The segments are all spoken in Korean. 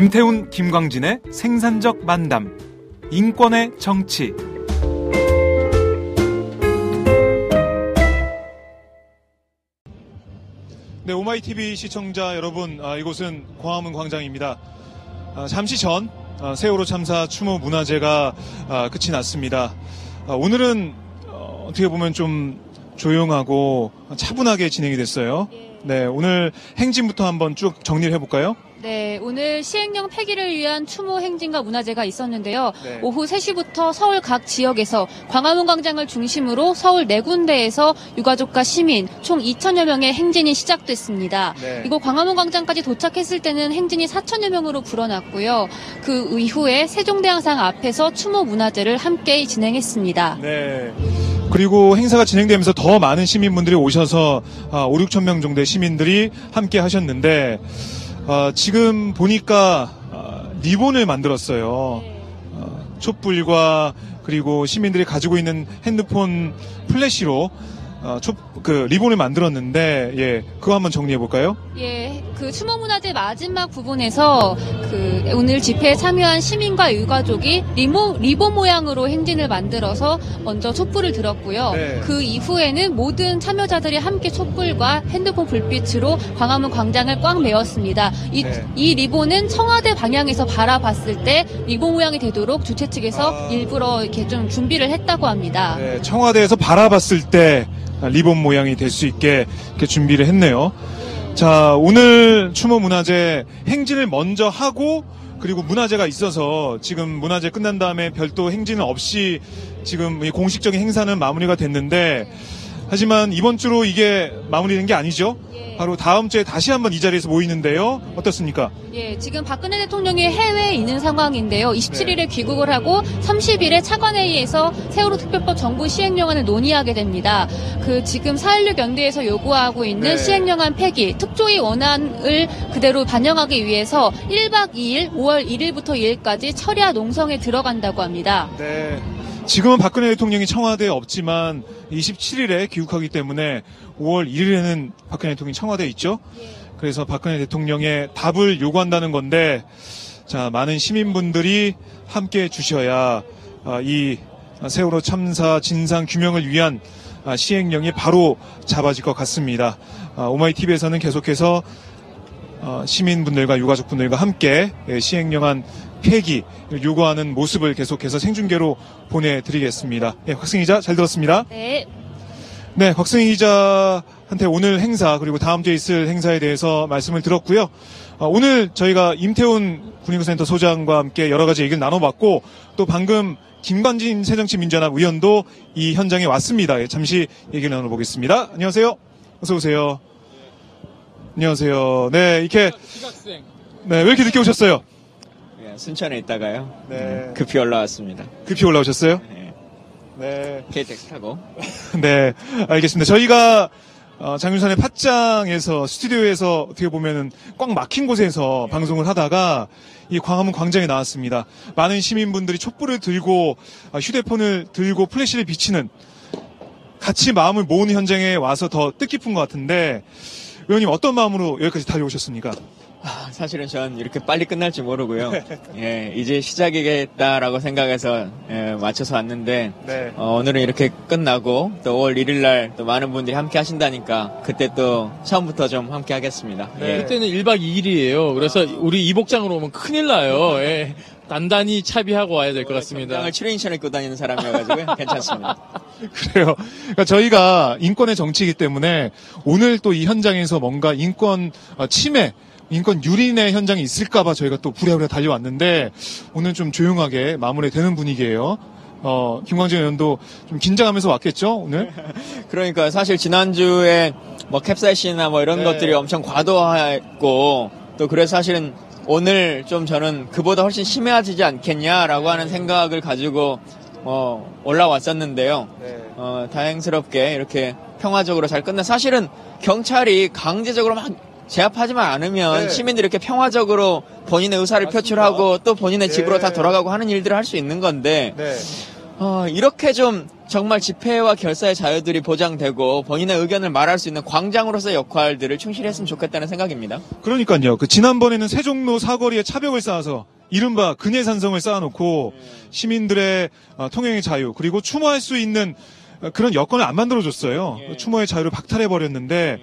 임태훈 김광진의 생산적 만담 인권의 정치 네, 오마이 TV 시청자 여러분, 아, 이곳은 광화문 광장입니다. 아, 잠시 전 아, 세월호 참사 추모 문화제가 아, 끝이 났습니다. 아, 오늘은 어, 어떻게 보면 좀 조용하고 차분하게 진행이 됐어요. 네, 오늘 행진부터 한번 쭉 정리를 해볼까요? 네, 오늘 시행령 폐기를 위한 추모 행진과 문화제가 있었는데요. 네. 오후 3시부터 서울 각 지역에서 광화문 광장을 중심으로 서울 네 군데에서 유가족과 시민 총 2천여 명의 행진이 시작됐습니다. 네. 이곳 광화문 광장까지 도착했을 때는 행진이 4천여 명으로 불어났고요. 그 이후에 세종대왕상 앞에서 추모 문화제를 함께 진행했습니다. 네. 그리고 행사가 진행되면서 더 많은 시민분들이 오셔서 아, 5, 6천 명 정도의 시민들이 함께 하셨는데 아, 지금 보니까 아, 리본을 만들었어요. 아, 촛불과 그리고 시민들이 가지고 있는 핸드폰 플래시로 아, 촛, 그 리본을 만들었는데 예 그거 한번 정리해 볼까요? 예, 그 추모문화제 마지막 부분에서 그 오늘 집회에 참여한 시민과 유가족이 리모, 리본 모양으로 행진을 만들어서 먼저 촛불을 들었고요. 네. 그 이후에는 모든 참여자들이 함께 촛불과 핸드폰 불빛으로 광화문 광장을 꽉 메웠습니다. 이, 네. 이 리본은 청와대 방향에서 바라봤을 때 리본 모양이 되도록 주최 측에서 아. 일부러 이렇게 좀 준비를 했다고 합니다. 네, 청와대에서 바라봤을 때 리본 모양이 될 수 있게 이렇게 준비를 했네요. 자, 오늘 추모 문화제 행진을 먼저 하고 그리고 문화제가 있어서 지금 문화제 끝난 다음에 별도 행진은 없이 지금 이 공식적인 행사는 마무리가 됐는데 하지만 이번 주로 이게 마무리된 게 아니죠. 예. 바로 다음 주에 다시 한번 이 자리에서 모이는데요. 어떻습니까? 예, 지금 박근혜 대통령이 해외에 있는 상황인데요. 27일에 귀국을 하고 30일에 차관회의에서 세월호 특별법 정부 시행령안을 논의하게 됩니다. 그 지금 4.16 연대에서 요구하고 있는 네. 시행령안 폐기, 특조위 원안을 그대로 반영하기 위해서 1박 2일, 5월 1일부터 2일까지 철야 농성에 들어간다고 합니다. 네. 지금은 박근혜 대통령이 청와대에 없지만 27일에 귀국하기 때문에 5월 1일에는 박근혜 대통령이 청와대에 있죠. 그래서 박근혜 대통령의 답을 요구한다는 건데 자 많은 시민분들이 함께 주셔야 아, 이 세월호 참사 진상 규명을 위한 아, 시행령이 바로 잡아질 것 같습니다. 아, 오마이 TV에서는 계속해서 어, 시민분들과 유가족분들과 함께 예, 시행령안 폐기 요구하는 모습을 계속해서 생중계로 보내드리겠습니다. 예, 곽승희 기자 잘 들었습니다. 네. 네, 곽승희 기자한테 오늘 행사 그리고 다음 주에 있을 행사에 대해서 말씀을 들었고요. 어, 오늘 저희가 임태훈 군인구센터 소장과 함께 여러 가지 얘기를 나눠봤고 또 방금 김관진 새정치민주연합 의원도 이 현장에 왔습니다. 예, 잠시 얘기를 나눠보겠습니다. 안녕하세요. 어서 오세요. 안녕하세요. 네, 이렇게 네, 왜 이렇게 늦게 오셨어요? 예, 순천에 있다가요. 네. 급히 올라왔습니다. 급히 올라오셨어요? 예, 네. KTX 타고. 네, 알겠습니다. 저희가 어, 장윤선의 팟짱에서 스튜디오에서 어떻게 보면은 꽉 막힌 곳에서 방송을 하다가 이 광화문 광장에 나왔습니다. 많은 시민분들이 촛불을 들고 아, 휴대폰을 들고 플래시를 비치는 같이 마음을 모으는 현장에 와서 더 뜻깊은 것 같은데 의원님 어떤 마음으로 여기까지 달려오셨습니까? 아, 사실은 전 이렇게 빨리 끝날 줄 모르고요. 네. 예, 이제 시작이겠다라고 생각해서 예, 맞춰서 왔는데 네. 어, 오늘은 이렇게 끝나고 또 5월 1일 날 또 많은 분들이 함께 하신다니까 그때 또 처음부터 좀 함께 하겠습니다. 네. 예. 그때는 1박 2일이에요. 그래서 우리 이복장으로 오면 큰일 나요. 예. 단단히 차비하고 와야 될 것 같습니다. 당을 출연인처럼 입고 다니는 사람이어가지고 괜찮습니다. 그래요. 그러니까 저희가 인권의 정치이기 때문에 오늘 또 이 현장에서 뭔가 인권 어, 침해, 인권 유린의 현장이 있을까봐 저희가 또 부랴부랴 달려왔는데 오늘 좀 조용하게 마무리되는 분위기예요. 어, 김광진 의원도 좀 긴장하면서 왔겠죠, 오늘? 그러니까 사실 지난주에 뭐 캡사이신이나 뭐 이런 네. 것들이 엄청 과도했고 또 그래서 사실은 오늘 좀 저는 그보다 훨씬 심해지지 않겠냐라고 하는 생각을 가지고 어 올라왔었는데요. 어 다행스럽게 이렇게 평화적으로 잘 끝나 사실은 경찰이 강제적으로 막 제압하지만 않으면 네. 시민들이 이렇게 평화적으로 본인의 의사를 표출하고 또 본인의 네. 집으로 다 돌아가고 하는 일들을 할 수 있는 건데 네. 어, 이렇게 좀 정말 집회와 결사의 자유들이 보장되고 본인의 의견을 말할 수 있는 광장으로서의 역할들을 충실히 했으면 좋겠다는 생각입니다. 그러니까요. 그 지난번에는 세종로 사거리에 차벽을 쌓아서 이른바 근해 산성을 쌓아놓고 시민들의 어, 통행의 자유 그리고 추모할 수 있는 어, 그런 여건을 안 만들어줬어요. 예. 추모의 자유를 박탈해버렸는데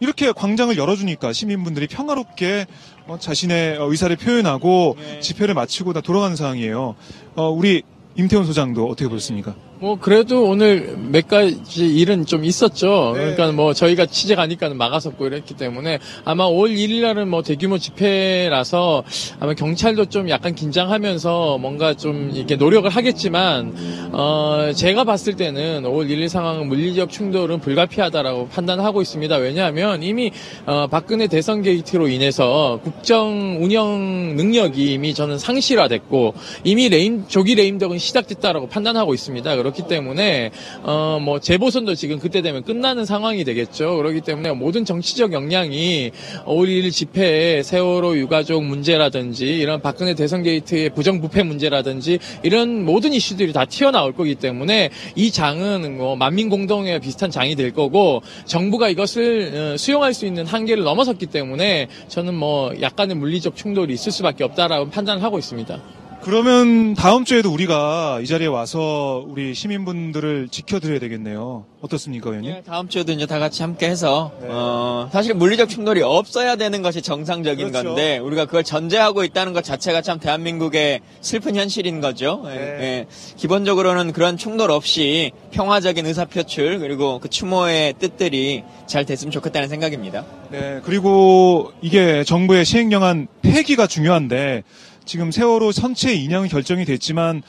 이렇게 광장을 열어주니까 시민분들이 평화롭게 어, 자신의 어, 의사를 표현하고 예. 집회를 마치고 다 돌아가는 상황이에요. 어, 우리 임태훈 소장도 어떻게 보셨습니까? 뭐 그래도 오늘 몇 가지 일은 좀 있었죠. 네. 그러니까 뭐 저희가 취재 가니까 막았었고 이랬기 때문에 아마 5월 1일 날은 뭐 대규모 집회라서 아마 경찰도 좀 약간 긴장하면서 뭔가 좀 이렇게 노력을 하겠지만 어 제가 봤을 때는 5월 1일 상황은 물리적 충돌은 불가피하다라고 판단하고 있습니다. 왜냐하면 이미 어 박근혜 대선 게이트로 인해서 국정 운영 능력이 이미 저는 상실화됐고 이미 레임 조기 레임덕은 시작됐다라고 판단하고 있습니다. 그렇기 때문에 어 뭐 재보선도 지금 그때 되면 끝나는 상황이 되겠죠. 그렇기 때문에 모든 정치적 역량이 5월 1일 집회에 세월호 유가족 문제라든지 이런 박근혜 대선 게이트의 부정부패 문제라든지 이런 모든 이슈들이 다 튀어나올 거기 때문에 이 장은 뭐 만민 공동회 비슷한 장이 될 거고 정부가 이것을 어, 수용할 수 있는 한계를 넘어섰기 때문에 저는 뭐 약간의 물리적 충돌이 있을 수밖에 없다라고 판단을 하고 있습니다. 그러면 다음 주에도 우리가 이 자리에 와서 우리 시민분들을 지켜드려야 되겠네요. 어떻습니까, 의원님? 예, 다음 주에도 이제 다 같이 함께 해서 네. 어, 사실 물리적 충돌이 없어야 되는 것이 정상적인 그렇죠. 건데 우리가 그걸 전제하고 있다는 것 자체가 참 대한민국의 슬픈 현실인 거죠. 예, 네. 예. 기본적으로는 그런 충돌 없이 평화적인 의사표출 그리고 그 추모의 뜻들이 잘 됐으면 좋겠다는 생각입니다. 네, 그리고 이게 정부의 시행령안 폐기가 중요한데 지금 세월호 선체 인양은 결정이 됐지만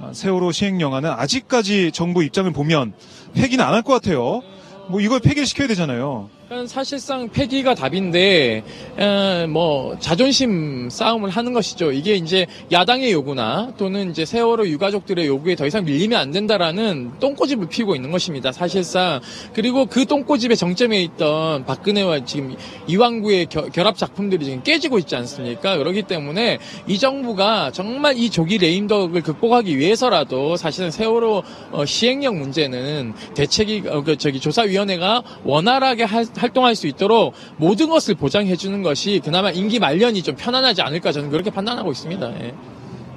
아, 세월호 시행령안은 아직까지 정부 입장을 보면 폐기는 안 할 것 같아요. 뭐 이걸 폐기를 시켜야 되잖아요. 사실상 폐기가 답인데 에, 뭐 자존심 싸움을 하는 것이죠. 이게 이제 야당의 요구나 또는 이제 세월호 유가족들의 요구에 더 이상 밀리면 안 된다라는 똥꼬집을 피우고 있는 것입니다. 사실상 그리고 그 똥꼬집의 정점에 있던 박근혜와 지금 이왕구의 겨- 결합 작품들이 지금 깨지고 있지 않습니까? 그렇기 때문에 이 정부가 정말 이 조기 레임덕을 극복하기 위해서라도 사실은 세월호 어, 시행령 문제는 대책이 어, 그 저기 조사위원회가 원활하게 할- 활동할 수 있도록 모든 것을 보장해 주는 것이 그나마 임기 말년이 좀 편안하지 않을까 저는 그렇게 판단하고 있습니다. 예.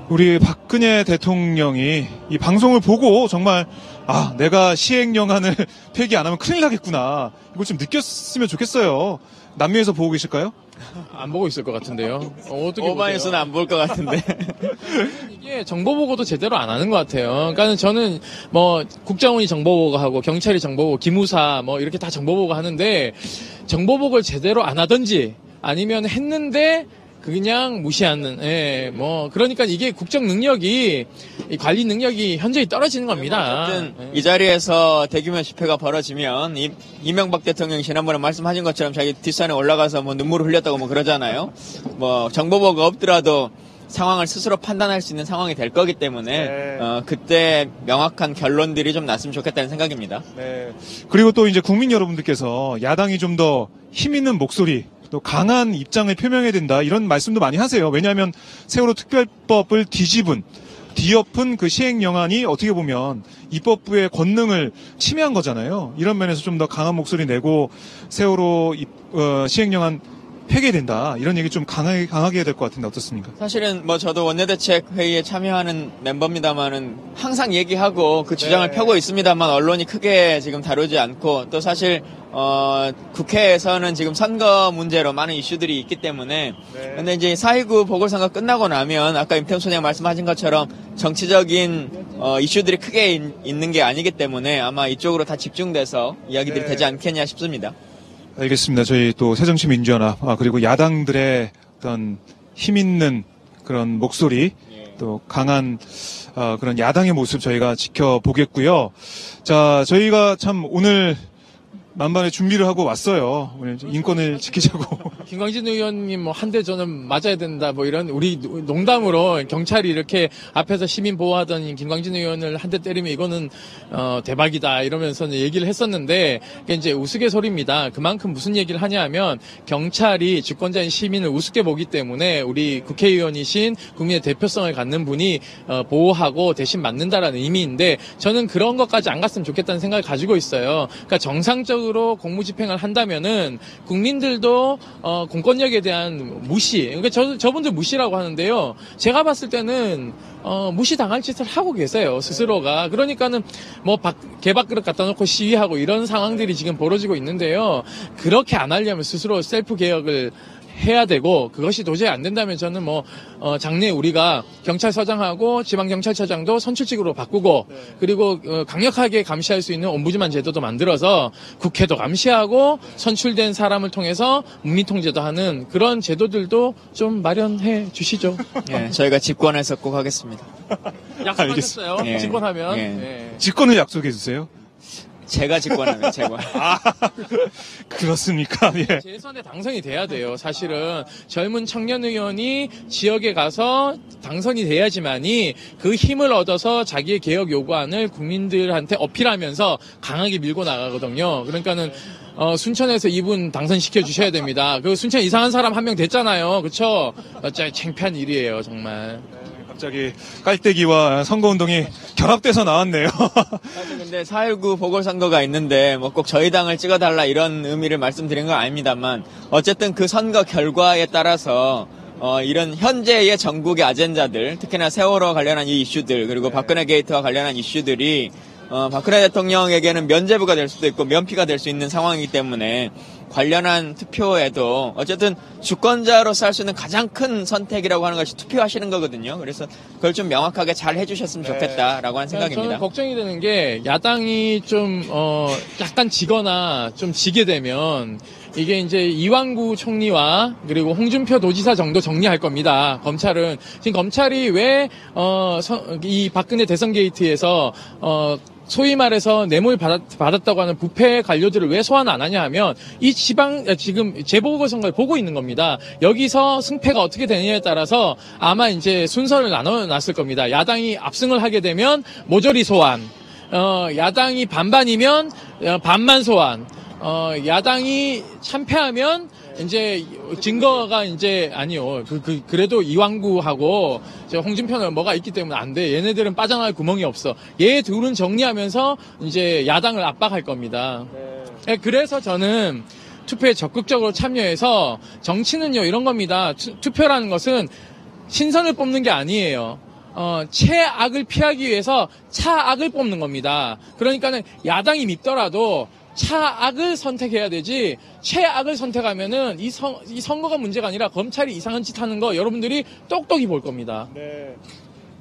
우리 박근혜 대통령이 이 방송을 보고 정말 아 내가 시행령안을 폐기 안 하면 큰일 나겠구나 이걸 좀 느꼈으면 좋겠어요. 남미에서 보고 계실까요? 안 보고 있을 것 같은데요. 어, 떻게 오바뉴스는 안 볼 것 같은데. 이게 정보 보고도 제대로 안 하는 것 같아요. 그러니까 저는 뭐 국정원이 정보 보고하고 경찰이 정보 보고 기무사 뭐 이렇게 다 정보 보고 하는데 정보 보고를 제대로 안 하든지 아니면 했는데 그냥 무시하는, 예, 뭐, 그러니까 이게 국정 능력이, 이 관리 능력이 현저히 떨어지는 겁니다. 어쨌든 예. 이 자리에서 대규모 집회가 벌어지면 이, 이명박 대통령이 지난번에 말씀하신 것처럼 자기 뒷산에 올라가서 뭐 눈물을 흘렸다고 뭐 그러잖아요. 뭐 정보보가 없더라도 상황을 스스로 판단할 수 있는 상황이 될 거기 때문에 네. 어, 그때 명확한 결론들이 좀 났으면 좋겠다는 생각입니다. 네. 그리고 또 이제 국민 여러분들께서 야당이 좀 더 힘 있는 목소리, 또 강한 입장을 표명해야 된다 이런 말씀도 많이 하세요. 왜냐하면 세월호 특별법을 뒤집은 뒤엎은 그 시행령안이 어떻게 보면 입법부의 권능을 침해한 거잖아요. 이런 면에서 좀 더 강한 목소리 내고 세월호 입- 어, 시행령안 폐기된다 이런 얘기 좀 강하게 강하게 해야 될 것 같은데 어떻습니까? 사실은 뭐 저도 원내대책 회의에 참여하는 멤버입니다만은 항상 얘기하고 그 주장을 네. 펴고 있습니다만 언론이 크게 지금 다루지 않고 또 사실 어 국회에서는 지금 선거 문제로 많은 이슈들이 있기 때문에 네. 근데 이제 4.29 보궐선거 끝나고 나면 아까 임태훈 소장 말씀하신 것처럼 정치적인 어, 이슈들이 크게 있, 있는 게 아니기 때문에 아마 이쪽으로 다 집중돼서 이야기들이 네. 되지 않겠냐 싶습니다. 알겠습니다. 저희 또 새정치민주연합 아, 그리고 야당들의 어떤 힘 있는 그런 목소리 또 강한 아, 그런 야당의 모습 저희가 지켜보겠고요. 자, 저희가 참 오늘 만반의 준비를 하고 왔어요. 오늘 인권을 지키자고. 김광진 의원님 뭐 한 대 저는 맞아야 된다 뭐 이런 우리 농담으로 경찰이 이렇게 앞에서 시민 보호하던 김광진 의원을 한 대 때리면 이거는 어 대박이다 이러면서 얘기를 했었는데 그게 이제 우스갯소리입니다. 그만큼 무슨 얘기를 하냐하면 경찰이 주권자인 시민을 우습게 보기 때문에 우리 국회의원이신 국민의 대표성을 갖는 분이 어, 보호하고 대신 맞는다라는 의미인데 저는 그런 것까지 안 갔으면 좋겠다는 생각을 가지고 있어요. 그러니까 정상적으로 공무집행을 한다면은 국민들도 어, 공권력에 대한 무시, 그러니까 저, 저분들 무시라고 하는데요. 제가 봤을 때는 어, 무시당할 짓을 하고 계세요 스스로가. 그러니까는 뭐 박, 개밥그릇 갖다 놓고 시위하고 이런 상황들이 지금 벌어지고 있는데요. 그렇게 안 하려면 스스로 셀프 개혁을 해야 되고 그것이 도저히 안 된다면 저는 뭐 어, 장래 우리가 경찰서장하고 지방경찰서장도 선출직으로 바꾸고 그리고 어, 강력하게 감시할 수 있는 옴부즈만 제도도 만들어서 국회도 감시하고 선출된 사람을 통해서 문민통제도 하는 그런 제도들도 좀 마련해 주시죠. 예, 저희가 집권해서 꼭 하겠습니다. 약속하셨어요. 예. 집권하면. 예. 예. 직권을 약속해 주세요. 제가 집권하면 제가. 그렇습니까? 예. 재선에 당선이 돼야 돼요. 사실은 젊은 청년 의원이 지역에 가서 당선이 돼야지만이 그 힘을 얻어서 자기의 개혁 요구안을 국민들한테 어필하면서 강하게 밀고 나가거든요. 그러니까는 어, 순천에서 이분 당선시켜 주셔야 됩니다. 그 순천 이상한 사람 한 명 됐잖아요. 그쵸? 진짜 창피한 일이에요, 정말. 갑자기 깔때기와 선거운동이 결합돼서 나왔네요. 근데 4.19 보궐선거가 있는데 뭐 꼭 저희 당을 찍어달라 이런 의미를 말씀드린 건 아닙니다만 어쨌든 그 선거 결과에 따라서 어, 이런 현재의 전국의 아젠다들 특히나 세월호 관련한 이 이슈들 그리고 박근혜 게이트와 관련한 이슈들이 어, 박근혜 대통령에게는 면제부가 될 수도 있고 면피가 될 수 있는 상황이기 때문에 관련한 투표에도 어쨌든 주권자로서 할 수 있는 가장 큰 선택이라고 하는 것이 투표하시는 거거든요. 그래서 그걸 좀 명확하게 잘 해주셨으면 좋겠다라고 하는 생각입니다. 저는 걱정이 되는 게 야당이 좀 어, 약간 지거나 좀 지게 되면 이게 이제 이왕구 총리와 그리고 홍준표 도지사 정도 정리할 겁니다. 검찰은 지금 검찰이 왜어이 박근혜 대선 게이트에서 어 소위 말해서 뇌물 받았, 받았다고 하는 부패 관료들을 왜 소환 안 하냐 하면 이 지방 아, 지금 재보궐선거를 보고 있는 겁니다. 여기서 승패가 어떻게 되느냐에 따라서 아마 이제 순서를 나눠 놨을 겁니다. 야당이 압승을 하게 되면 모조리 소환, 어, 야당이 반반이면 어, 반만 소환, 어, 야당이 참패하면 이제 증거가 이제 아니요. 그, 그 그래도 이왕구하고 저 홍준표는 뭐가 있기 때문에 안 돼. 얘네들은 빠져나갈 구멍이 없어. 얘 둘은 정리하면서 이제 야당을 압박할 겁니다. 예, 그래서 저는 투표에 적극적으로 참여해서 정치는요 이런 겁니다. 투, 투표라는 것은 최선을 뽑는 게 아니에요. 어, 최악을 피하기 위해서 차악을 뽑는 겁니다. 그러니까는 야당이 밉더라도 차악을 선택해야 되지 최악을 선택하면은 이, 선, 이 선거가 문제가 아니라 검찰이 이상한 짓 하는 거 여러분들이 똑똑히 볼 겁니다. 네.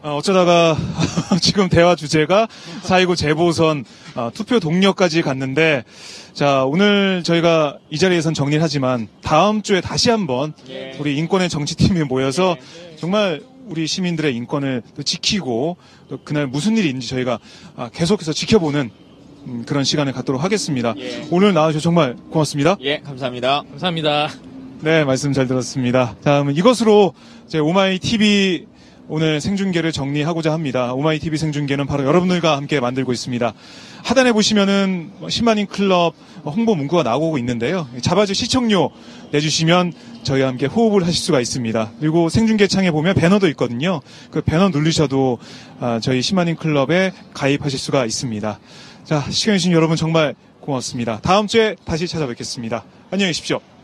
어, 어쩌다가 지금 대화 주제가 4.29 재보선 어, 투표 동료까지 갔는데 자 오늘 저희가 이 자리에선 정리를 하지만 다음 주에 다시 한번 우리 인권의 정치팀이 모여서 정말 우리 시민들의 인권을 또 지키고 또 그날 무슨 일이 있는지 저희가 아, 계속해서 지켜보는 음, 그런 시간을 갖도록 하겠습니다. 오늘 나와주셔서 정말 고맙습니다. 예, 감사합니다. 감사합니다. 네, 말씀 잘 들었습니다. 자, 그럼 이것으로 제 오마이 TV 오늘 생중계를 정리하고자 합니다. 오마이 TV 생중계는 바로 여러분들과 함께 만들고 있습니다. 하단에 보시면은 10만인 클럽 홍보 문구가 나오고 있는데요. 자발적 시청료 내주시면 저희와 함께 호흡을 하실 수가 있습니다. 그리고 생중계 창에 보면 배너도 있거든요. 그 배너 누르셔도 아, 저희 10만인 클럽에 가입하실 수가 있습니다. 자, 시청해주신 여러분 정말 고맙습니다. 다음 주에 다시 찾아뵙겠습니다. 안녕히 계십시오.